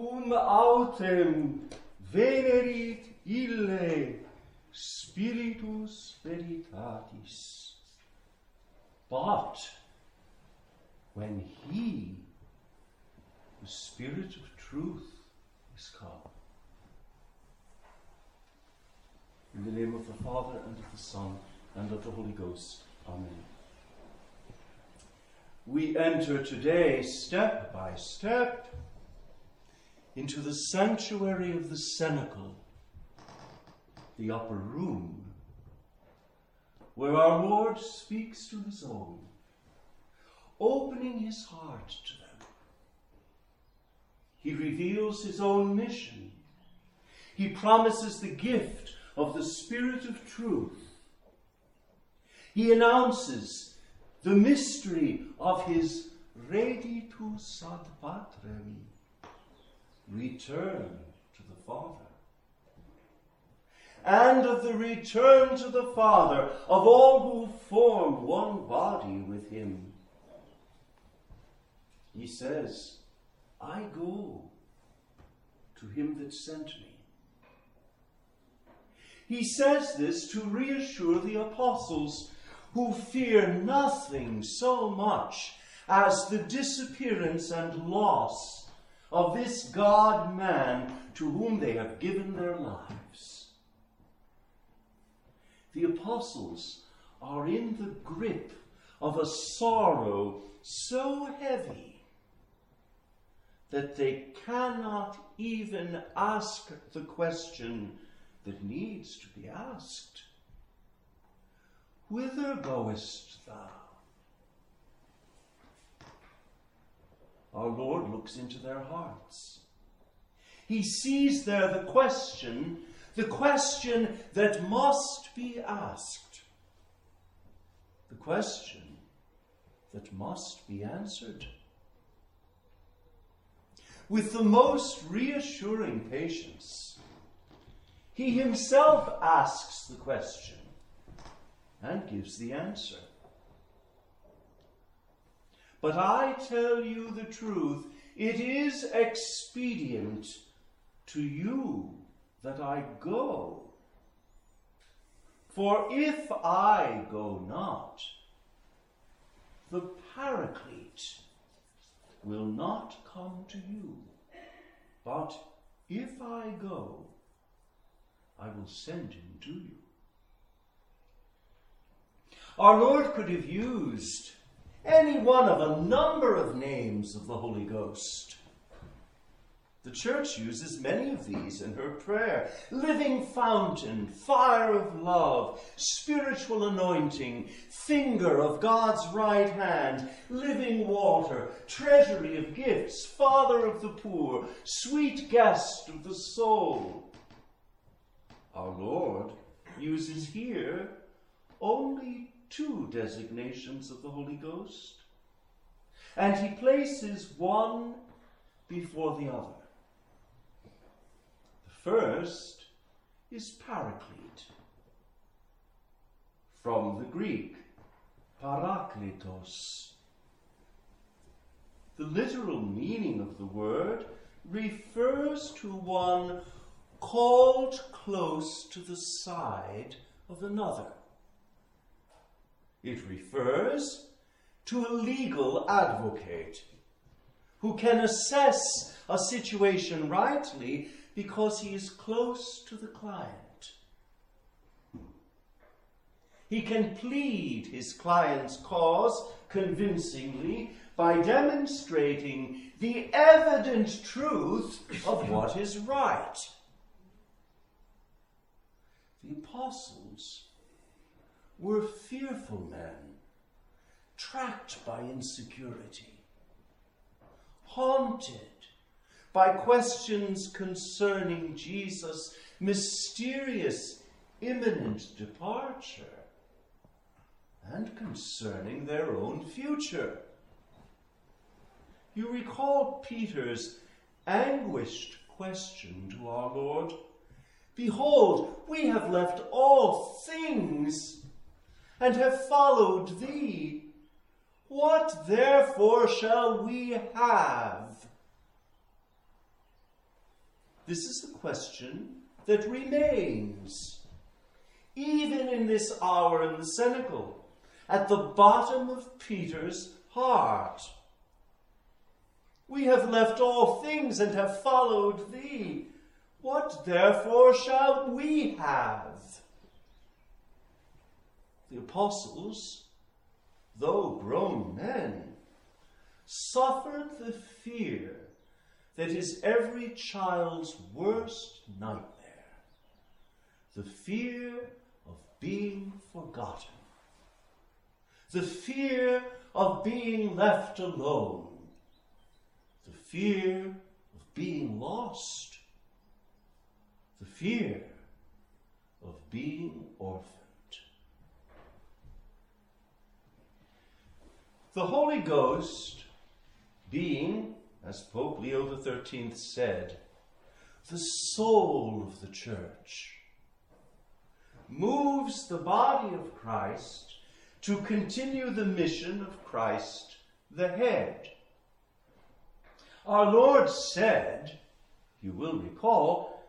cum autem venerit ille spiritus veritatis. But when he, the Spirit of truth, is come, in the name of the Father, and of the Son, and of the Holy Ghost. Amen. We enter today, step by step, into the sanctuary of the cenacle, the upper room, where our Lord speaks to his own, opening his heart to them. He reveals his own mission. He promises the gift of the Spirit of truth. He announces the mystery of his reditus ad patrem, return to the Father, and of the return to the Father of all who form one body with him. He says, I go to him that sent me. He says this to reassure the apostles who fear nothing so much as the disappearance and loss of this God man to whom they have given their lives. The apostles are in the grip of a sorrow so heavy that they cannot even ask the question that needs to be asked Whither goest thou? Our Lord looks into their hearts. He sees there the question, the question that must be asked, the question that must be answered. With the most reassuring patience, he himself asks the question and gives the answer. But I tell you the truth, it is expedient to you that I go. For if I go not, the Paraclete will not come to you. But if I go, I will send him to you. Our Lord could have used any one of a number of names of the Holy Ghost. The church uses many of these in her prayer living fountain, fire of love, spiritual anointing, finger of God's right hand, living water, treasury of gifts, father of the poor, sweet guest of the soul. Our Lord uses here only two designations of the Holy Ghost, and he places one before the other. The first is Paraclete, from the Greek, parakletos. The literal meaning of the word refers to one called close to the side of another. It refers to a legal advocate who can assess a situation rightly because he is close to the client. He can plead his client's cause convincingly by demonstrating the evident truth of what is right the apostles were fearful men, tracked by insecurity, haunted by questions concerning Jesus' mysterious imminent departure, and concerning their own future. You recall Peter's anguished question to our Lord Behold, we have left all things and have followed thee. What therefore shall we have? this is the question that remains. Even in this hour in the cenacle, at the bottom of Peter's heart. We have left all things and have followed thee. What therefore shall we have? The apostles, though grown men, suffered the fear that is every child's worst nightmare the fear of being forgotten, the fear of being left alone, the fear of being lost, the fear of being orphaned. The Holy Ghost being, as Pope Leo XIII said, the soul of the church, moves the body of Christ to continue the mission of Christ, the head. Our Lord said, you will recall,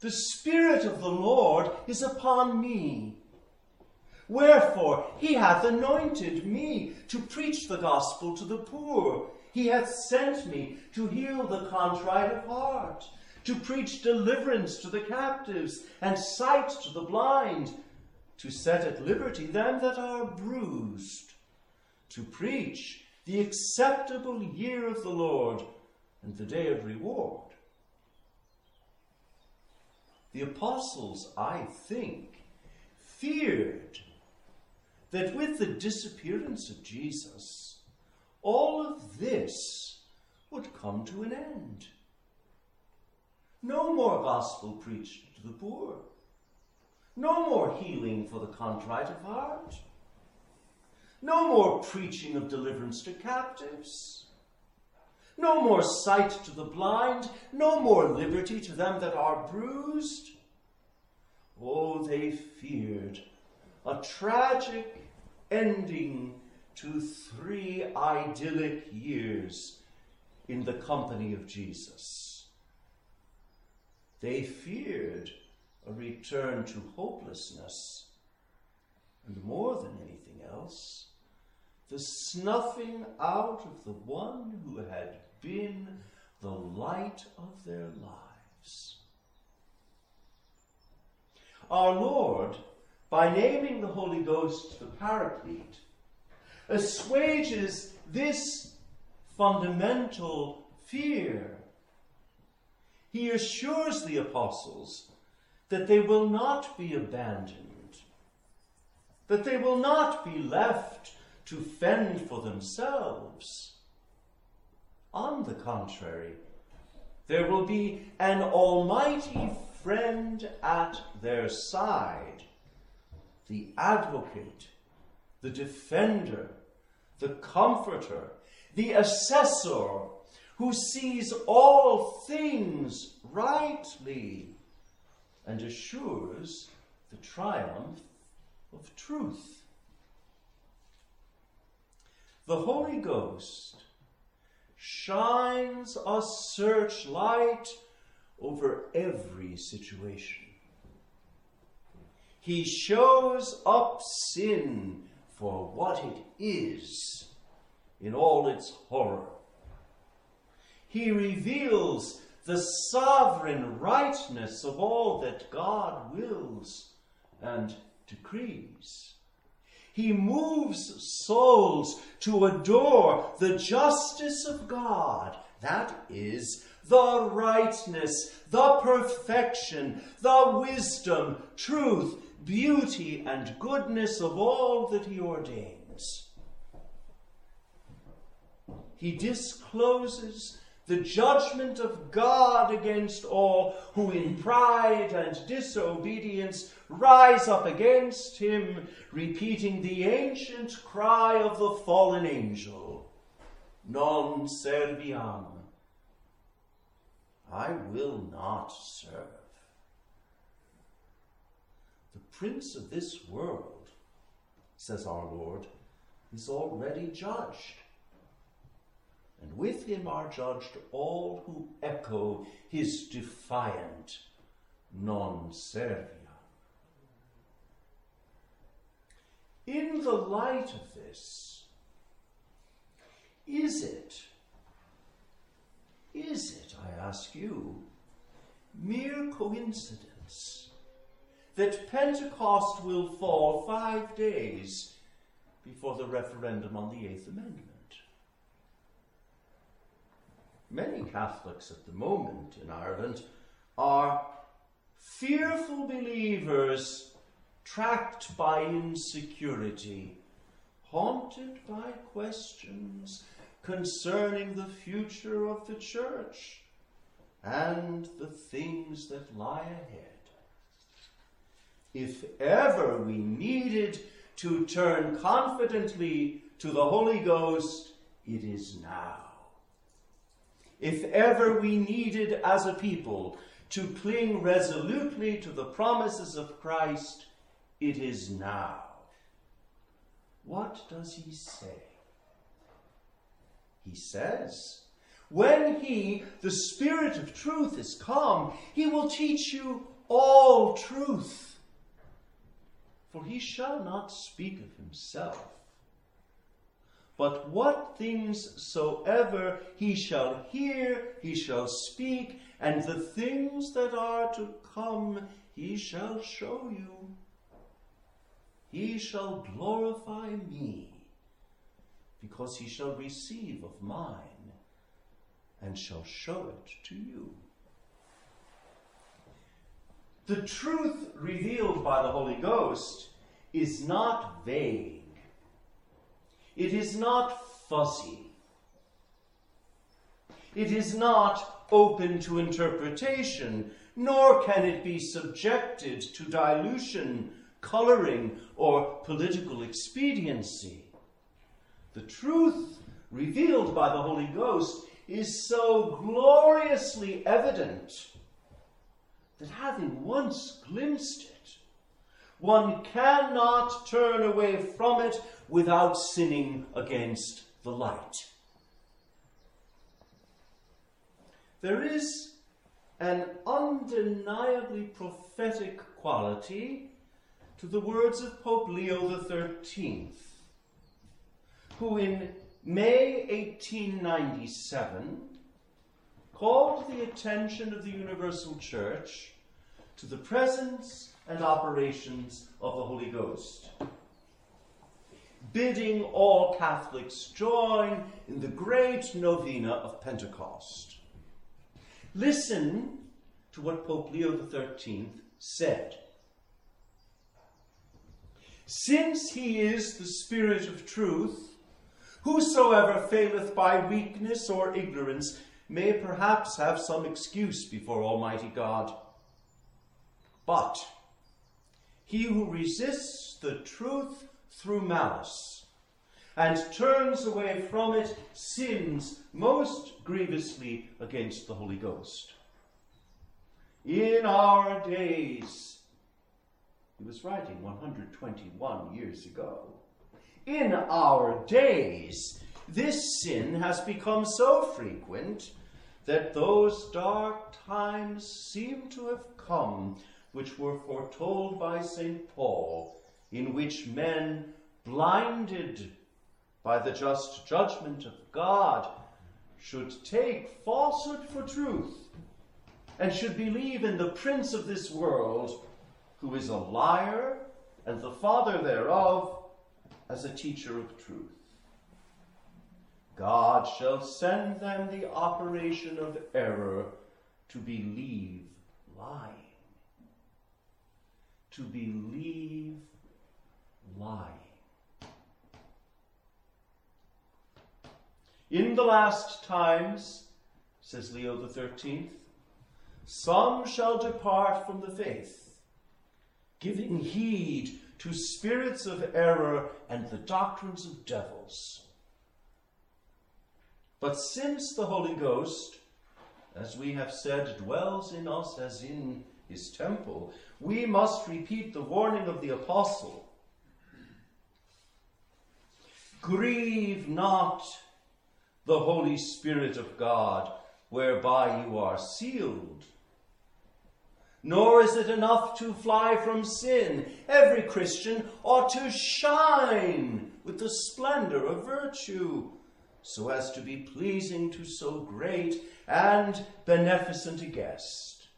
the Spirit of the Lord is upon me. Wherefore he hath anointed me to preach the gospel to the poor. He hath sent me to heal the contrite of heart, to preach deliverance to the captives, and sight to the blind, to set at liberty them that are bruised, to preach the acceptable year of the Lord and the day of reward. The apostles, I think, feared that with the disappearance of Jesus, all of this would come to an end. No more gospel preached to the poor. No more healing for the contrite of heart. No more preaching of deliverance to captives. No more sight to the blind. No more liberty to them that are bruised. Oh, they feared a tragic ending to three idyllic years in the company of Jesus. They feared a return to hopelessness, and more than anything else, the snuffing out of the one who had been the light of their lives. Our Lord, by naming the Holy Ghost the Paraclete, assuages this fundamental fear. He assures the apostles that they will not be abandoned, that they will not be left to fend for themselves. On the contrary, there will be an almighty friend at their side, the advocate, the defender, the comforter, the assessor, who sees all things rightly and assures the triumph of truth. The Holy Ghost shines a searchlight over every situation. He shows up sin for what it is in all its horror. He reveals the sovereign rightness of all that God wills and decrees. He moves souls to adore the justice of God, that is, the rightness, the perfection, the wisdom, truth, beauty, and goodness of all that he ordains. He discloses the judgment of God against all who in pride and disobedience rise up against him, repeating the ancient cry of the fallen angel, Non serviam. I will not serve. The prince of this world, says our Lord, is already judged. and with him are judged all who echo his defiant non serviam. In the light of this, is it, is it, I ask you, mere coincidence that Pentecost will fall five days before the referendum on the Eighth Amendment? Many Catholics at the moment in Ireland are fearful believers trapped by insecurity, haunted by questions concerning the future of the church and the things that lie ahead. If ever we needed to turn confidently to the Holy Ghost, it is now. If ever we needed as a people to cling resolutely to the promises of Christ, it is now. What does he say? He says, When he, the Spirit of truth, is come, he will teach you all truth. For he shall not speak of himself but what things soever he shall hear, he shall speak, and the things that are to come he shall show you. He shall glorify me, because he shall receive of mine, and shall show it to you. The truth revealed by the Holy Ghost is not vague it is not fuzzy. It is not open to interpretation, nor can it be subjected to dilution, coloring, or political expediency. The truth revealed by the Holy Ghost is so gloriously evident that having once glimpsed it, one cannot turn away from it without sinning against the light. There is an undeniably prophetic quality to the words of Pope Leo XIII, who in May 1897 called the attention of the Universal Church to the presence and operations of the Holy Ghost bidding all Catholics join in the great novena of Pentecost. Listen to what Pope Leo XIII said. Since he is the Spirit of truth, whosoever faileth by weakness or ignorance may perhaps have some excuse before Almighty God. But he who resists the truth through malice, and turns away from it, sins most grievously against the Holy Ghost. In our days, he was writing 121 years ago. In our days, this sin has become so frequent that those dark times seem to have come which were foretold by St. Paul in which men, blinded by the just judgment of God, should take falsehood for truth and should believe in the prince of this world, who is a liar and the father thereof, as a teacher of truth. God shall send them the operation of error to believe lying. To believe lying. In the last times, says Leo Thirteenth, some shall depart from the faith, giving heed to spirits of error and the doctrines of devils. But since the Holy Ghost, as we have said, dwells in us as in his temple, we must repeat the warning of the apostle Grieve not the Holy Spirit of God, whereby you are sealed. Nor is it enough to fly from sin. Every Christian ought to shine with the splendor of virtue, so as to be pleasing to so great and beneficent a guest.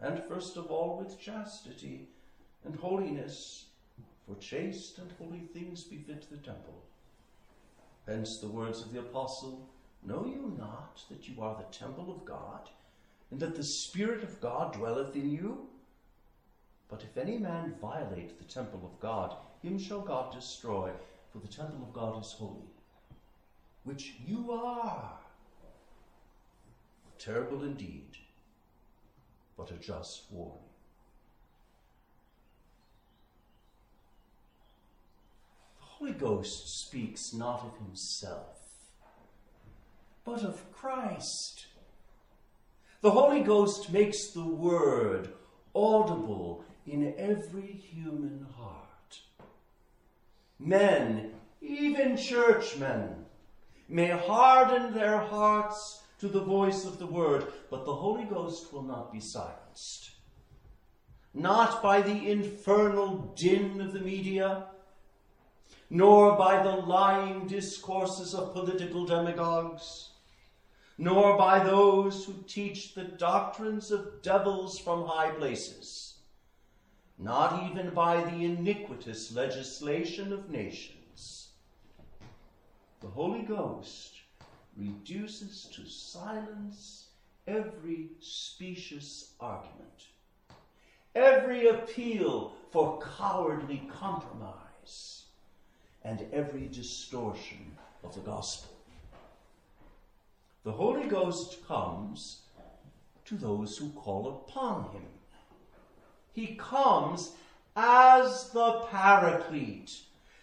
And first of all, with chastity and holiness, for chaste and holy things befit the temple. Hence the words of the apostle Know you not that you are the temple of God, and that the Spirit of God dwelleth in you? But if any man violate the temple of God, him shall God destroy, for the temple of God is holy, which you are. Terrible indeed, but a just warning. The Holy Ghost speaks not of himself, but of Christ. The Holy Ghost makes the word audible in every human heart. Men, even churchmen, may harden their hearts to the voice of the word, but the Holy Ghost will not be silenced. Not by the infernal din of the media, nor by the lying discourses of political demagogues, nor by those who teach the doctrines of devils from high places, not even by the iniquitous legislation of nations. The Holy Ghost reduces to silence every specious argument, every appeal for cowardly compromise, and every distortion of the gospel. The Holy Ghost comes to those who call upon him. He comes as the paraclete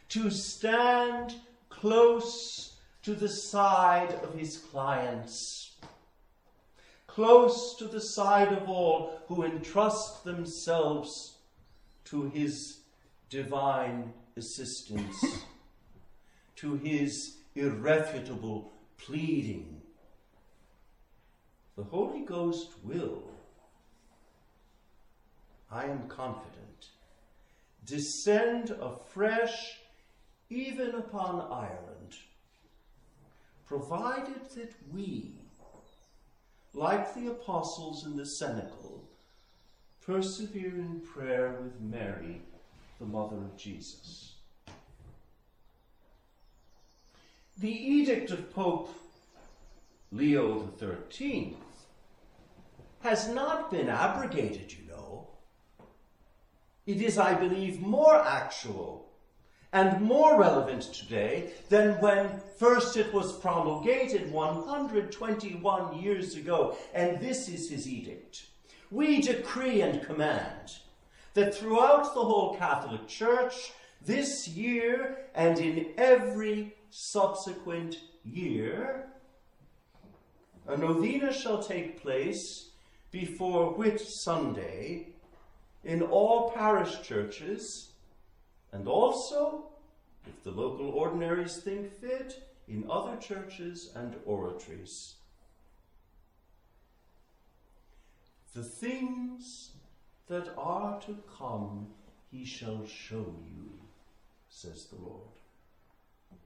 to stand close to the side of his clients, close to the side of all who entrust themselves to his divine assistance, to his irrefutable pleading. The Holy Ghost will, I am confident, descend afresh even upon Ireland provided that we, like the apostles in the cenacle, persevere in prayer with Mary, the mother of Jesus. The edict of Pope Leo XIII has not been abrogated, you know. It is, I believe, more actual and more relevant today than when first it was promulgated 121 years ago. And this is his edict. We decree and command that throughout the whole Catholic Church, this year and in every subsequent year, a novena shall take place before Whit Sunday in all parish churches and also, if the local ordinaries think fit, in other churches and oratories. The things that are to come he shall show you, says the Lord.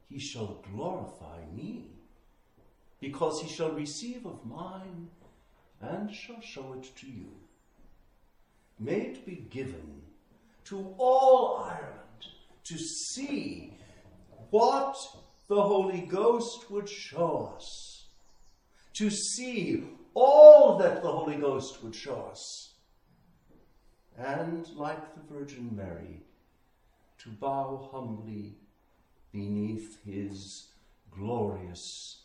He shall glorify me, because he shall receive of mine and shall show it to you. May it be given to all Ireland to see what the Holy Ghost would show us, to see all that the Holy Ghost would show us, and, like the Virgin Mary, to bow humbly beneath his glorious